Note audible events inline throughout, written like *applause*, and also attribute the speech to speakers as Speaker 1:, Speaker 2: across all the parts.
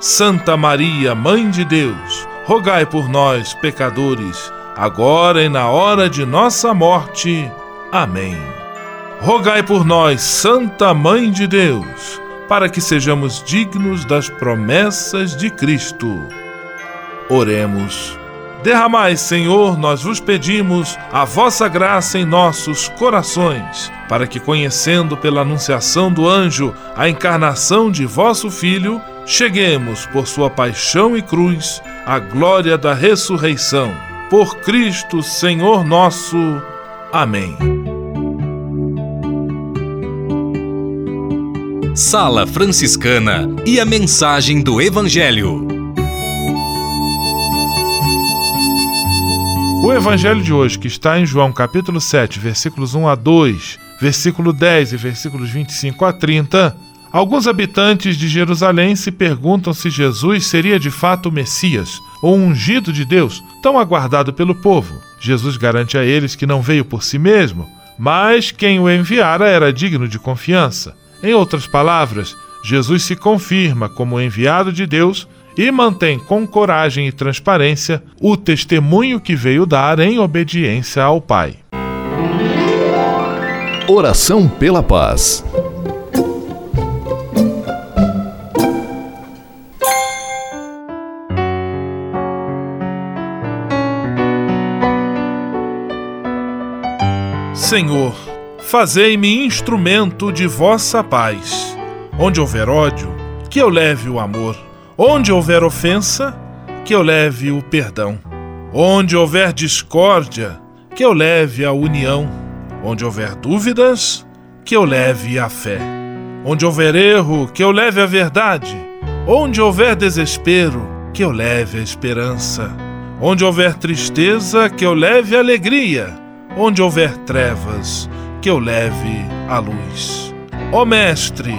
Speaker 1: Santa Maria, Mãe de Deus, rogai por nós, pecadores, agora e na hora de nossa morte. Amém. Rogai por nós, Santa Mãe de Deus, para que sejamos dignos das promessas de Cristo. Oremos. Derramai, Senhor, nós vos pedimos, a vossa graça em nossos corações, para que, conhecendo pela anunciação do anjo a encarnação de vosso Filho, cheguemos, por sua paixão e cruz, à glória da ressurreição. Por Cristo, Senhor nosso. Amém.
Speaker 2: Sala Franciscana e a mensagem do Evangelho.
Speaker 1: O Evangelho de hoje, que está em João capítulo 7, versículos 1 a 2, versículo 10 e versículos 25 a 30, Alguns habitantes de Jerusalém se perguntam se Jesus seria de fato o Messias, ou ungido de Deus, tão aguardado pelo povo. Jesus garante a eles que não veio por si mesmo, mas quem o enviara era digno de confiança. Em outras palavras, Jesus se confirma como enviado de Deus e mantém com coragem e transparência o testemunho que veio dar em obediência ao Pai.
Speaker 2: Oração pela paz.
Speaker 1: Senhor, fazei-me instrumento de vossa paz. Onde houver ódio, que eu leve o amor. Onde houver ofensa, que eu leve o perdão. Onde houver discórdia, que eu leve a união. Onde houver dúvidas, que eu leve a fé. Onde houver erro, que eu leve a verdade. Onde houver desespero, que eu leve a esperança. Onde houver tristeza, que eu leve alegria Onde houver trevas, que eu leve a luz. Ó Mestre,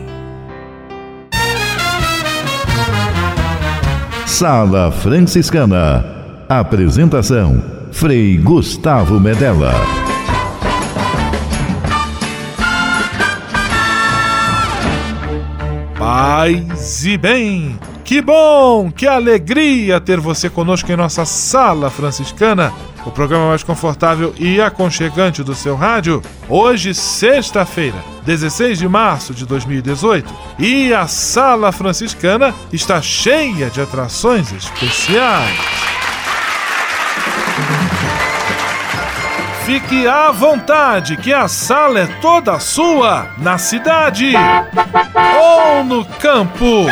Speaker 3: Sala Franciscana. Apresentação: Frei Gustavo Medella.
Speaker 1: Paz e bem. Que bom, que alegria ter você conosco em nossa Sala Franciscana o programa mais confortável e aconchegante do seu rádio. Hoje, sexta-feira, 16 de março de 2018, e a Sala Franciscana está cheia de atrações especiais. Fique à vontade, que a sala é toda sua, na cidade ou no campo.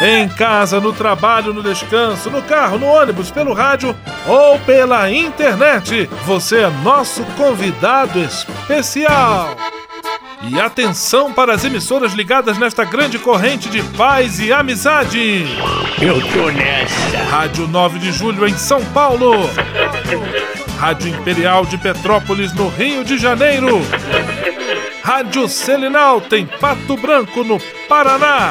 Speaker 1: Em casa, no trabalho, no descanso, no carro, no ônibus, pelo rádio ou pela internet, você é nosso convidado especial. E atenção para as emissoras ligadas nesta grande corrente de paz e amizade.
Speaker 4: Eu tô nessa.
Speaker 1: Rádio 9 de Julho em São Paulo. Rádio Imperial de Petrópolis no Rio de Janeiro. Rádio Selinalta em Pato Branco no Paraná.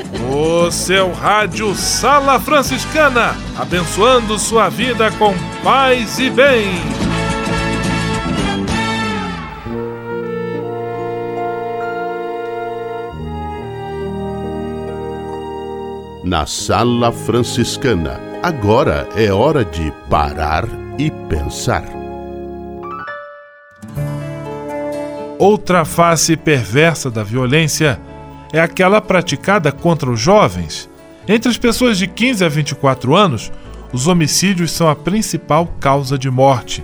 Speaker 1: O seu rádio Sala Franciscana, abençoando sua vida com paz e bem.
Speaker 5: Na Sala Franciscana, agora é hora de parar e pensar.
Speaker 1: Outra face perversa da violência é aquela praticada contra os jovens. Entre as pessoas de 15 a 24 anos, os homicídios são a principal causa de morte.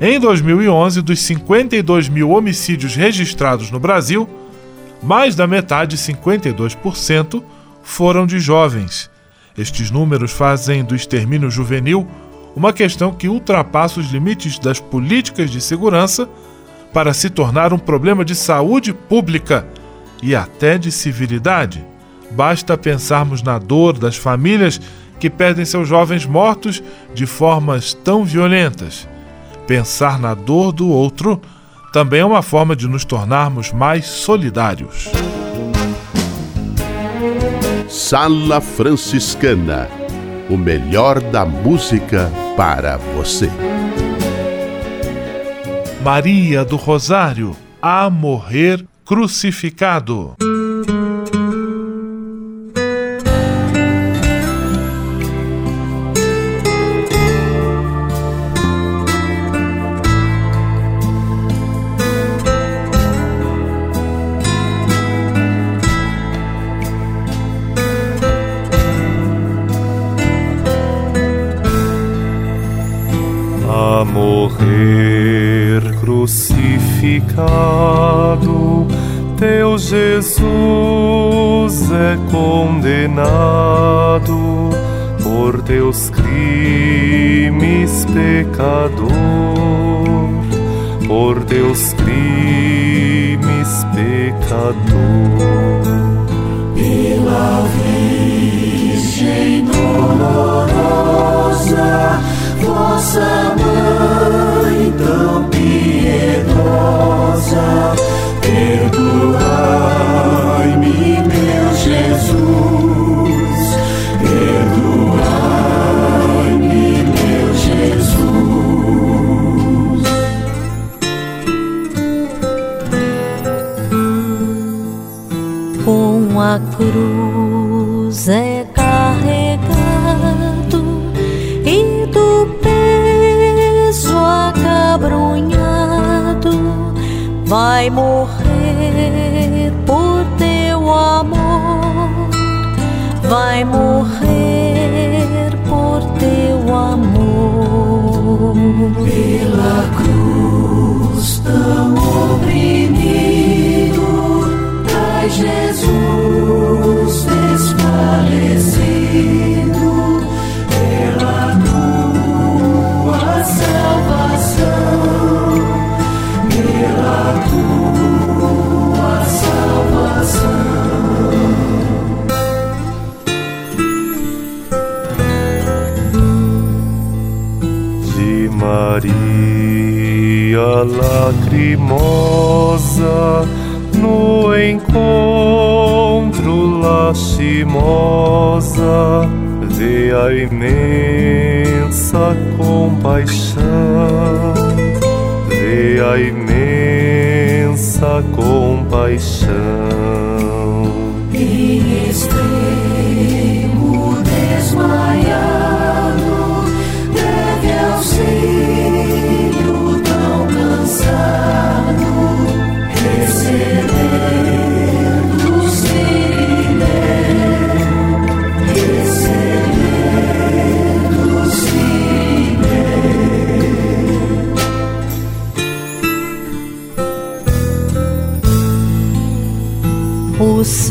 Speaker 1: Em 2011, dos 52 mil homicídios registrados no Brasil, mais da metade, 52%, foram de jovens. Estes números fazem do extermínio juvenil uma questão que ultrapassa os limites das políticas de segurança para se tornar um problema de saúde pública e até de civilidade. Basta pensarmos na dor das famílias que perdem seus jovens mortos de formas tão violentas. Pensar na dor do outro também é uma forma de nos tornarmos mais solidários.
Speaker 5: Sala Franciscana o melhor da música para você.
Speaker 1: Maria do Rosário, a morrer crucificado.
Speaker 6: a morrer crucificado, teu Jesus é condenado por teus crimes, pecador, por teus crimes, pecador.
Speaker 7: Pela Virgem dolorosa, vossa mãe
Speaker 8: a cruz é carregado e do peso acabrunhado vai morrer por teu amor, vai morrer por teu amor.
Speaker 7: Pela cruz tão Jesus desfalecido, pela tua salvação, pela tua salvação.
Speaker 6: de Maria lacrimosa no encontro lastimosa vê a imensa compaixão vê a imensa compaixão.
Speaker 7: Em extremo desmaiado, deve auxílio tão cansado,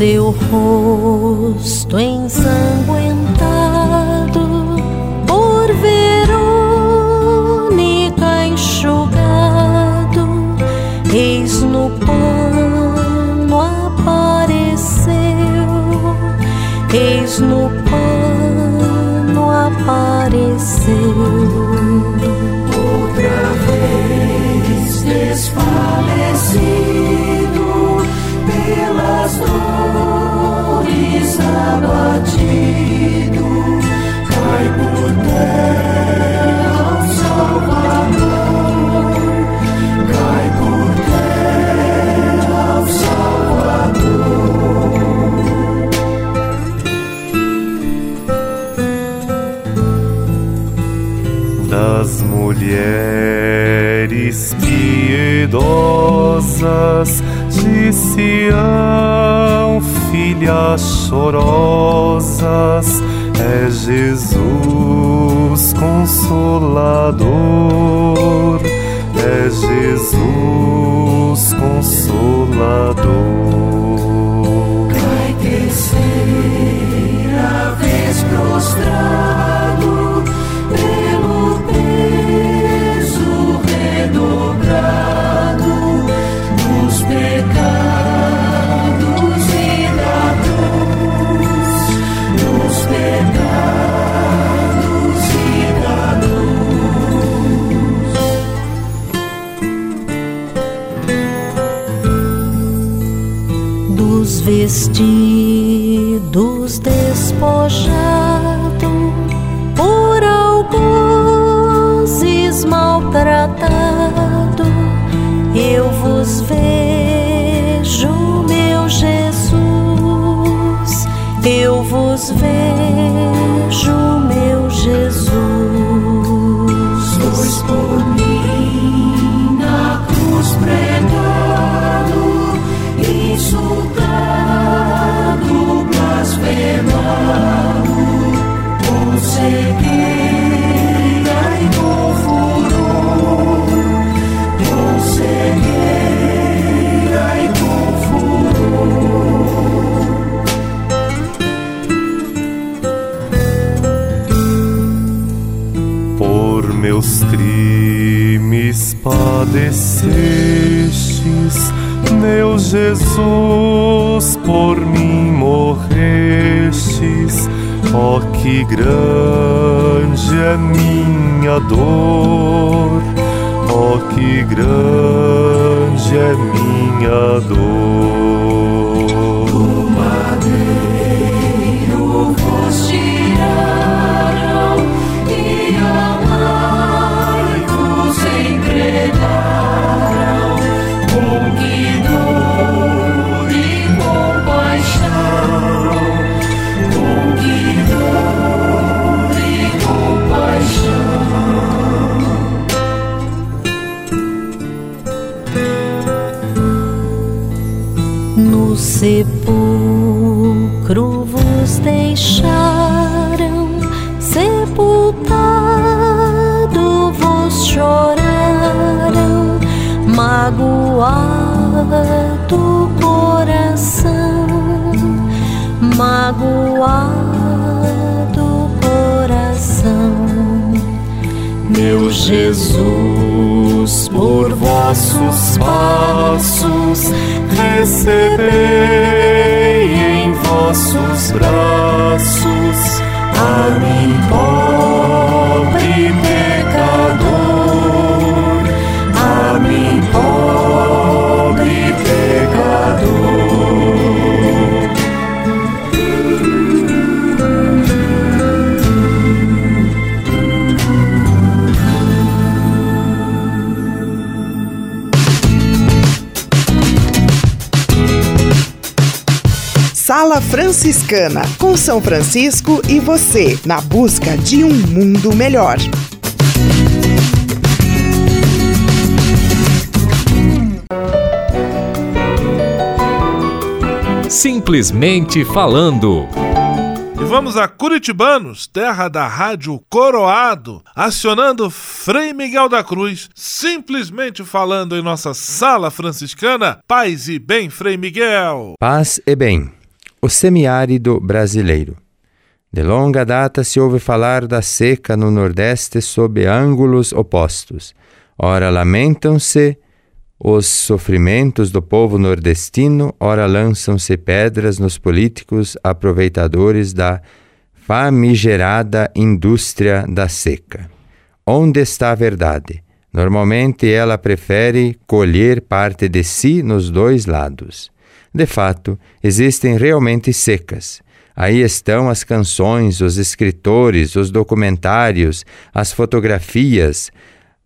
Speaker 8: seu rosto ensanguentado por Verônica enxugado, eis no pano apareceu, eis no pano
Speaker 6: mulheres piedosas de Sião, filhas chorosas, é Jesus consolador, é Jesus consolador.
Speaker 7: Cai terceira vez prostrado
Speaker 8: vestidos despojado por algozes maltratado, eu vos vejo, meu Jesus, eu vos vejo,
Speaker 6: Grande é minha dor, ó, que grande é minha dor.
Speaker 8: Magoado o coração, magoado coração.
Speaker 6: Meu Jesus, por vossos passos, recebei em vossos braços a mim, pobre
Speaker 9: Franciscana, com São Francisco e você, na busca de um mundo melhor.
Speaker 2: Simplesmente falando.
Speaker 1: E vamos a Curitibanos, terra da rádio Coroado, acionando Frei Miguel da Cruz, simplesmente falando em nossa sala franciscana. Paz e bem, Frei Miguel.
Speaker 10: Paz e bem. O semiárido brasileiro. De longa data se ouve falar da seca no Nordeste sob ângulos opostos. Ora lamentam-se os sofrimentos do povo nordestino, ora lançam-se pedras nos políticos aproveitadores da famigerada indústria da seca. Onde está a verdade? Normalmente ela prefere colher parte de si nos dois lados. De fato, existem realmente secas. Aí estão as canções, os escritores, os documentários, as fotografias,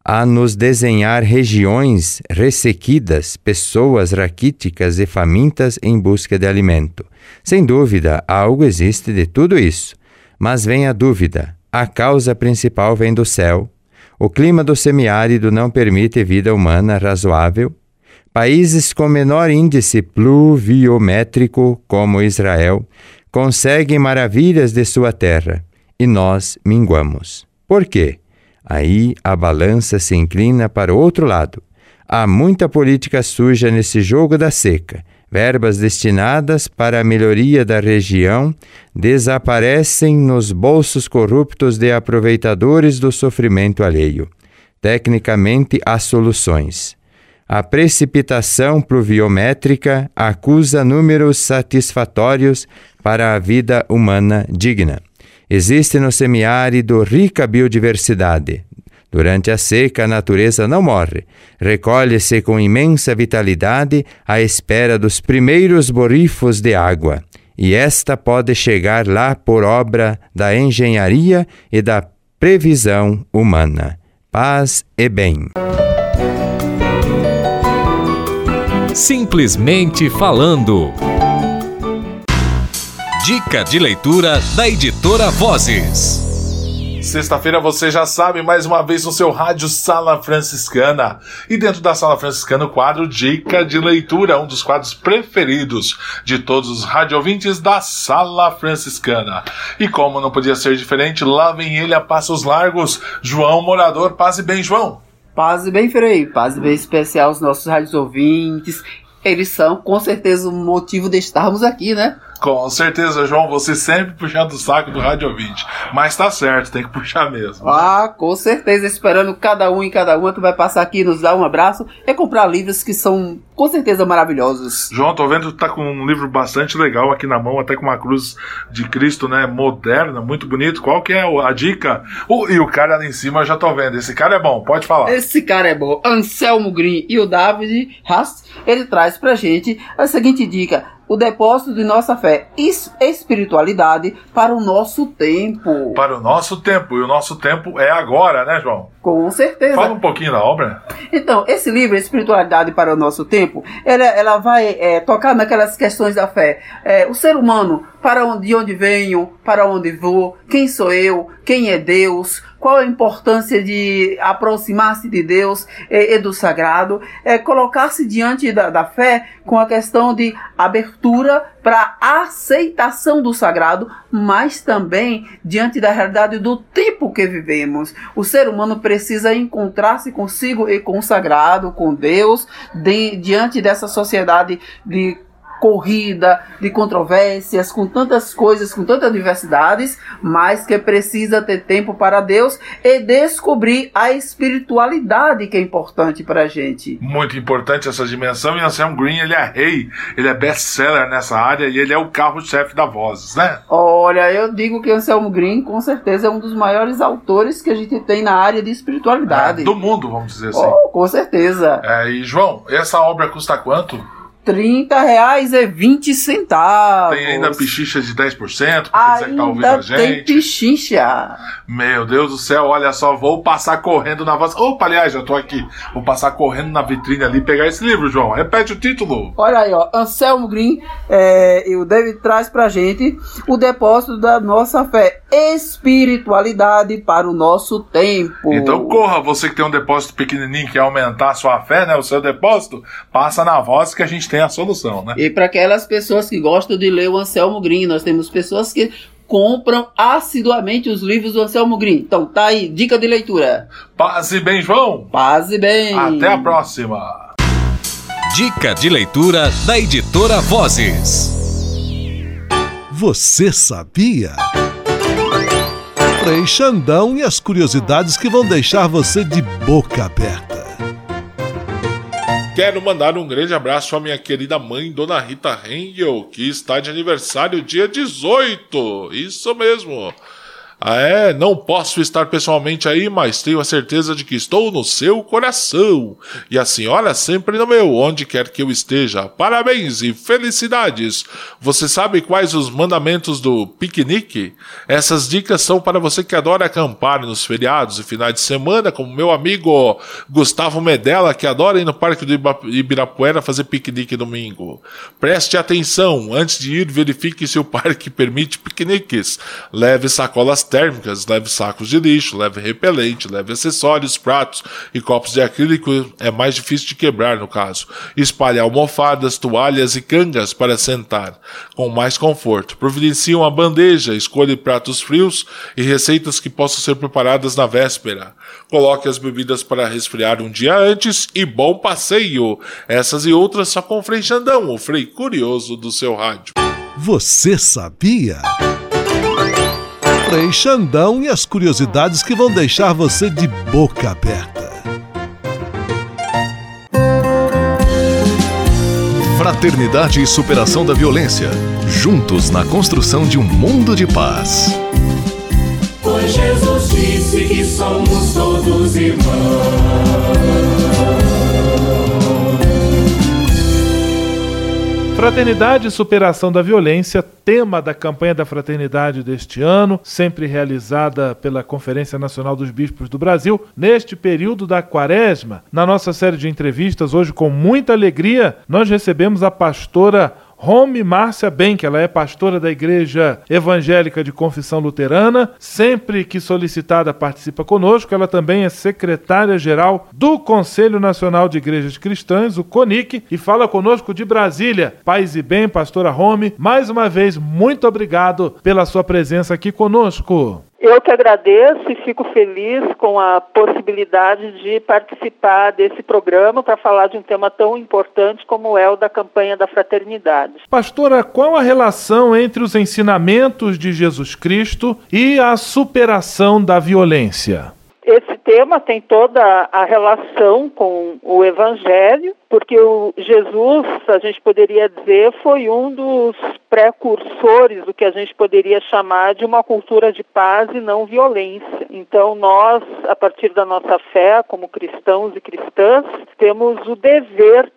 Speaker 10: a nos desenhar regiões ressequidas, pessoas raquíticas e famintas em busca de alimento. Sem dúvida, algo existe de tudo isso. Mas vem a dúvida: a causa principal vem do céu. O clima do semiárido não permite vida humana razoável. Países com menor índice pluviométrico, como Israel, conseguem maravilhas de sua terra e nós minguamos. Por quê? Aí a balança se inclina para o outro lado. Há muita política suja nesse jogo da seca verbas destinadas para a melhoria da região desaparecem nos bolsos corruptos de aproveitadores do sofrimento alheio. Tecnicamente, há soluções. A precipitação pluviométrica acusa números satisfatórios para a vida humana digna. Existe no semiárido rica biodiversidade, Durante a seca, a natureza não morre. Recolhe-se com imensa vitalidade à espera dos primeiros borrifos de água. E esta pode chegar lá por obra da engenharia e da previsão humana. Paz e bem.
Speaker 11: Simplesmente falando. Dica de leitura da editora Vozes.
Speaker 12: Sexta-feira você já sabe, mais uma vez no seu rádio Sala Franciscana. E dentro da Sala Franciscana, o quadro Dica de Leitura, um dos quadros preferidos de todos os radiovintes da Sala Franciscana. E como não podia ser diferente, lá vem ele a passos largos, João Morador. Paz e bem, João.
Speaker 13: Paz e bem, Frei. Paz e bem especial aos nossos rádios ouvintes. Eles são, com certeza, o motivo de estarmos aqui, né?
Speaker 12: Com certeza, João, você sempre puxando o saco do Rádio Ouvinte. Mas tá certo, tem que puxar mesmo.
Speaker 13: Né? Ah, com certeza, esperando cada um e cada uma que vai passar aqui, nos dar um abraço e comprar livros que são com certeza maravilhosos.
Speaker 12: João, tô vendo que tá com um livro bastante legal aqui na mão, até com uma cruz de Cristo, né? Moderna, muito bonito. Qual que é a dica? Uh, e o cara ali em cima eu já tô vendo. Esse cara é bom, pode falar.
Speaker 13: Esse cara é bom. Anselmo Green e o David Haas, ele traz pra gente a seguinte dica o depósito de nossa fé e espiritualidade para o nosso tempo.
Speaker 12: Para o nosso tempo. E o nosso tempo é agora, né, João?
Speaker 13: Com certeza.
Speaker 12: Fala um pouquinho da obra.
Speaker 13: Então, esse livro, Espiritualidade para o Nosso Tempo, ela, ela vai é, tocar naquelas questões da fé. É, o ser humano, para onde, de onde venho, para onde vou, quem sou eu, quem é Deus, qual a importância de aproximar-se de Deus e, e, do sagrado, é colocar-se diante da, da fé com a questão de abertura para aceitação do sagrado, mas também diante da realidade do tempo que vivemos. O ser humano precisa encontrar-se consigo e com o sagrado, com Deus, de, diante dessa sociedade de corrida, de controvérsias, com tantas coisas, com tantas diversidades, mas que precisa ter tempo para Deus e descobrir a espiritualidade que é importante para a gente.
Speaker 12: Muito importante essa dimensão e Anselmo Green, ele é rei, ele é best-seller nessa área e ele é o carro-chefe da Vozes, né?
Speaker 13: Olha, eu digo que Anselmo Green com certeza é um dos maiores autores que a gente tem na área de espiritualidade.
Speaker 12: É, do mundo, vamos dizer assim.
Speaker 13: Oh, com certeza.
Speaker 12: É, e João, essa obra custa quanto?
Speaker 13: 30 reais e 20 centavos.
Speaker 12: Tem ainda pichicha de 10%, pra ainda que tá ouvindo a gente.
Speaker 13: tem pichicha.
Speaker 12: Meu Deus do céu, olha só, vou passar correndo na voz. Opa, aliás, já tô aqui. Vou passar correndo na vitrine ali e pegar esse livro, João. Repete o título.
Speaker 13: Olha aí, ó. Anselmo Green é, e o David traz pra gente o depósito da nossa fé. Espiritualidade para o nosso tempo.
Speaker 12: Então corra, você que tem um depósito pequenininho, quer aumentar a sua fé, né? O seu depósito, passa na voz que a gente tem tem a solução, né?
Speaker 13: E para aquelas pessoas que gostam de ler o Anselmo Green, nós temos pessoas que compram assiduamente os livros do Anselmo Green. Então tá aí, dica de leitura.
Speaker 12: Paz e bem, João.
Speaker 13: Paz e bem.
Speaker 12: Até a próxima.
Speaker 11: Dica de leitura da editora Vozes.
Speaker 14: Você sabia? Frei Xandão e as curiosidades que vão deixar você de boca aberta.
Speaker 1: Quero mandar um grande abraço à minha querida mãe, Dona Rita Hengel, que está de aniversário dia 18. Isso mesmo. Ah, é? Não posso estar pessoalmente aí, mas tenho a certeza de que estou no seu coração. E a senhora sempre no meu, onde quer que eu esteja. Parabéns e felicidades! Você sabe quais os mandamentos do piquenique? Essas dicas são para você que adora acampar nos feriados e finais de semana, como meu amigo Gustavo Medella, que adora ir no Parque do Ibirapuera fazer piquenique domingo. Preste atenção, antes de ir, verifique se o parque *laughs* permite piqueniques. Leve sacolas térmicas, leve sacos de lixo, leve repelente, leve acessórios, pratos e copos de acrílico, é mais difícil de quebrar no caso. Espalhe almofadas, toalhas e cangas para sentar, com mais conforto. Providencie uma bandeja, escolha pratos frios e receitas que possam ser preparadas na véspera. Coloque as bebidas para resfriar um dia antes e bom passeio! Essas e outras só com o Frei Xandão, o Frei Curioso do seu rádio.
Speaker 14: Você sabia? Frei Xandão e as curiosidades que vão deixar você de boca aberta.
Speaker 2: Fraternidade e superação da violência. Juntos na construção de um mundo de paz.
Speaker 6: Pois Jesus disse que somos todos irmãos.
Speaker 1: Fraternidade e superação da violência, tema da campanha da fraternidade deste ano, sempre realizada pela Conferência Nacional dos Bispos do Brasil, neste período da quaresma. Na nossa série de entrevistas, hoje com muita alegria, nós recebemos a pastora Home Márcia Benck, ela é pastora da Igreja Evangélica de Confissão Luterana. Sempre que solicitada, participa conosco. Ela também é secretária-geral do Conselho Nacional de Igrejas Cristãs, o CONIC, e fala conosco de Brasília. Paz e bem, pastora Home. Mais uma vez, muito obrigado pela sua presença aqui conosco.
Speaker 15: Eu que agradeço e fico feliz com a possibilidade de participar desse programa para falar de um tema tão importante como é o da campanha da fraternidade.
Speaker 1: Pastora, qual a relação entre os ensinamentos de Jesus Cristo e a superação da violência?
Speaker 15: Tema tem toda a relação com o Evangelho, porque o Jesus, a gente poderia dizer, foi um dos precursores do que a gente poderia chamar de uma cultura de paz e não violência. Então, nós, a partir da nossa fé, como cristãos e cristãs, temos o dever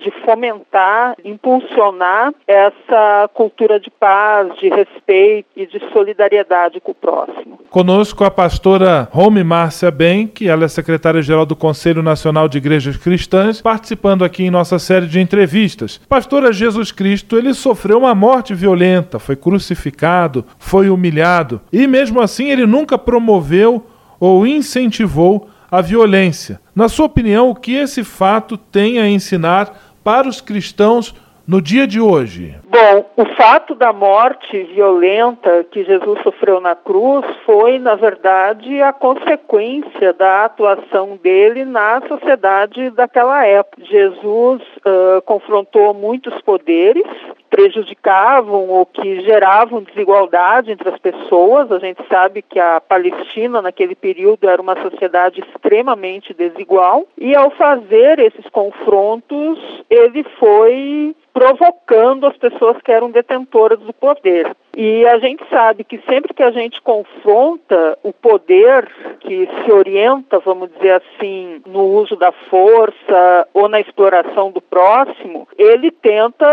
Speaker 15: de fomentar, impulsionar essa cultura de paz, de respeito e de solidariedade com o próximo.
Speaker 1: Conosco a pastora Rome Márcia Ben, que ela é secretária-geral do Conselho Nacional de Igrejas Cristãs, participando aqui em nossa série de entrevistas. Pastora Jesus Cristo, ele sofreu uma morte violenta, foi crucificado, foi humilhado e mesmo assim ele nunca promoveu ou incentivou a violência. Na sua opinião, o que esse fato tem a ensinar para os cristãos no dia de hoje?
Speaker 15: Bom, o fato da morte violenta que Jesus sofreu na cruz foi, na verdade, a consequência da atuação dele na sociedade daquela época. Jesus uh, confrontou muitos poderes, prejudicavam ou que geravam desigualdade entre as pessoas. A gente sabe que a Palestina, naquele período, era uma sociedade extremamente desigual, e ao fazer esses confrontos, ele foi provocando as pessoas que eram detentoras do poder. E a gente sabe que sempre que a gente confronta o poder que se orienta, vamos dizer assim, no uso da força ou na exploração do próximo, ele tenta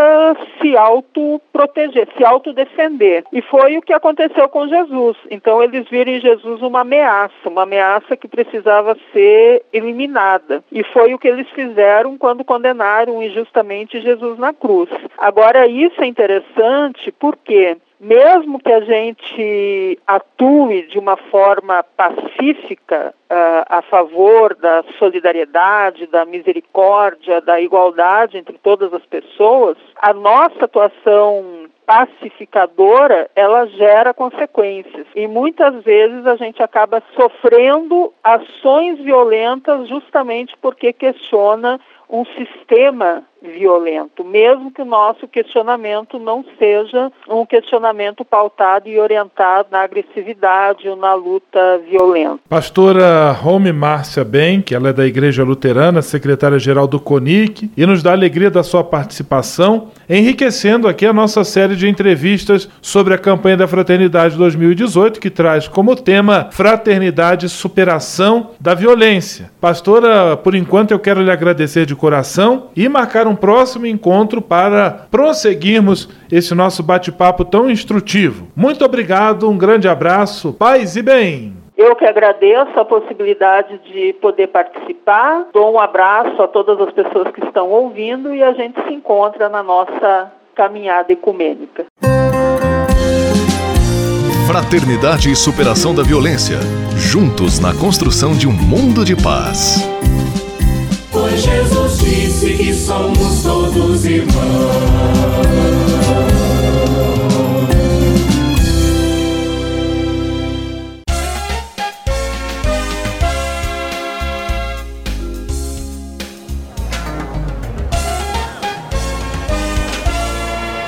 Speaker 15: se autoproteger, se autodefender. E foi o que aconteceu com Jesus. Então eles viram em Jesus uma ameaça, uma ameaça que precisava ser eliminada. E foi o que eles fizeram quando condenaram injustamente Jesus na cruz. Agora, isso é interessante porque mesmo que a gente atue de uma forma pacífica uh, a favor da solidariedade, da misericórdia, da igualdade entre todas as pessoas, a nossa atuação pacificadora, ela gera consequências. E muitas vezes a gente acaba sofrendo ações violentas justamente porque questiona um sistema violento, mesmo que o nosso questionamento não seja um questionamento pautado e orientado na agressividade ou na luta violenta.
Speaker 1: Pastora Rome Márcia Ben, que ela é da Igreja Luterana, secretária-geral do CONIC, e nos dá alegria da sua participação, enriquecendo aqui a nossa série de entrevistas sobre a campanha da Fraternidade 2018, que traz como tema Fraternidade e Superação da Violência. Pastora, por enquanto eu quero lhe agradecer de coração e marcar um próximo encontro para prosseguirmos esse nosso bate-papo tão instrutivo. Muito obrigado, um grande abraço, paz e bem.
Speaker 15: Eu que agradeço a possibilidade de poder participar. Dou um abraço a todas as pessoas que estão ouvindo e a gente se encontra na nossa caminhada ecumênica.
Speaker 2: Fraternidade e superação da violência. Juntos na construção de um mundo de paz.
Speaker 6: Jesus disse que somos todos irmãos.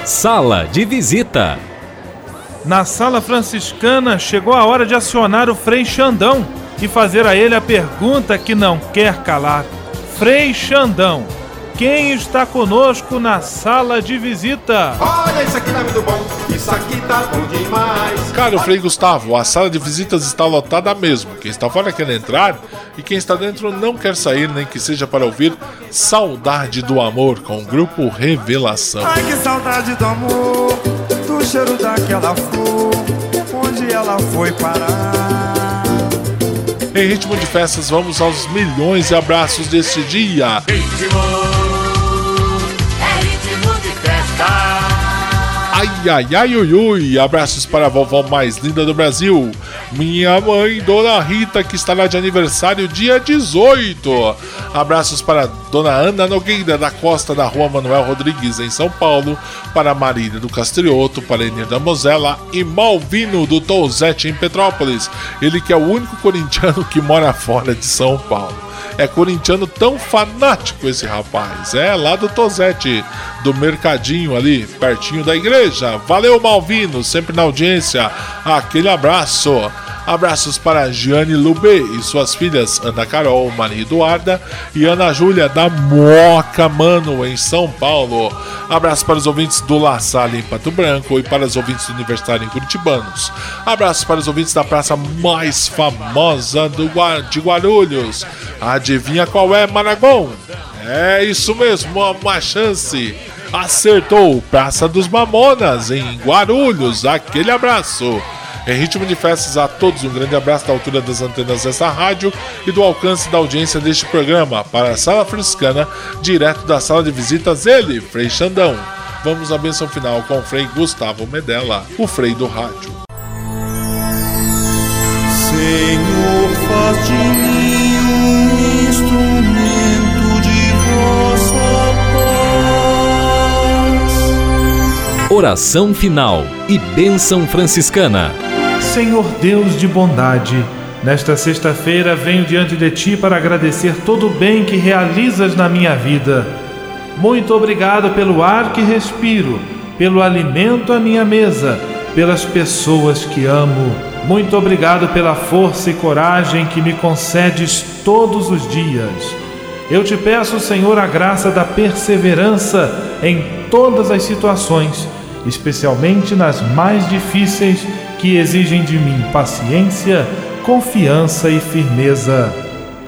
Speaker 11: Sala de visita.
Speaker 1: Na sala franciscana chegou a hora de acionar o Frei Xandão e fazer a ele a pergunta que não quer calar. Frei Xandão, quem está conosco na sala de visita?
Speaker 16: Olha, isso aqui tá muito bom, isso aqui tá bom demais.
Speaker 12: Caro Frei Gustavo, a sala de visitas está lotada mesmo. Quem está fora quer entrar e quem está dentro não quer sair, nem que seja para ouvir Saudade do Amor com o grupo Revelação.
Speaker 17: Ai, que saudade do amor, do cheiro daquela flor, onde ela foi parar.
Speaker 12: Em ritmo de festas, vamos aos milhões de abraços deste dia.
Speaker 6: Ritmo, é ritmo de festa.
Speaker 12: Ai, ai, ai, ui, ui. Abraços para a vovó mais linda do Brasil, minha mãe, Dona Rita, que estará de aniversário dia 18. Abraços para Dona Ana Nogueira da Costa, da Rua Manuel Rodrigues, em São Paulo. Para Marília do Castrioto, para Enir da Mosela e Malvino do Touzete, em Petrópolis. Ele que é o único corintiano que mora fora de São Paulo. É corintiano tão fanático esse rapaz. É lá do Tozete, do Mercadinho ali, pertinho da igreja. Valeu, Malvino, sempre na audiência. Aquele abraço. Abraços para Giane Lubê e suas filhas Ana Carol, Maria Eduarda e Ana Júlia da Moca Mano, em São Paulo. Abraços para os ouvintes do La Salle, em Pato Branco e para os ouvintes do Universitário em Curitibanos. Abraços para os ouvintes da praça mais famosa do Gua de Guarulhos. Adivinha qual é, Maragon? É isso mesmo, uma chance. Acertou, Praça dos Mamonas, em Guarulhos. Aquele abraço. Em ritmo de festas a todos, um grande abraço da altura das antenas dessa rádio e do alcance da audiência deste programa. Para a Sala Franciscana, direto da sala de visitas, ele, Frei Xandão. Vamos à benção final com o Frei Gustavo Medella, o Frei do Rádio.
Speaker 17: Senhor, faz de mim um instrumento de vossa paz.
Speaker 11: Oração final e bênção franciscana.
Speaker 1: Senhor Deus de bondade, nesta sexta-feira venho diante de Ti para agradecer todo o bem que realizas na minha vida. Muito obrigado pelo ar que respiro, pelo alimento à minha mesa, pelas pessoas que amo. Muito obrigado pela força e coragem que me concedes todos os dias. Eu te peço, Senhor, a graça da perseverança em todas as situações, especialmente nas mais difíceis que exigem de mim paciência, confiança e firmeza.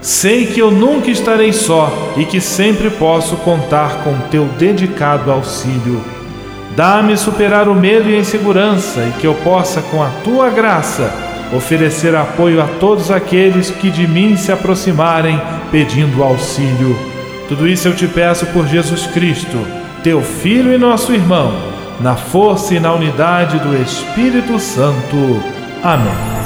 Speaker 1: Sei que eu nunca estarei só e que sempre posso contar com teu dedicado auxílio. Dá-me superar o medo e a insegurança e que eu possa, com a tua graça, oferecer apoio a todos aqueles que de mim se aproximarem pedindo auxílio. Tudo isso eu te peço por Jesus Cristo, teu Filho e nosso irmão na força e na unidade do Espírito Santo. Amém.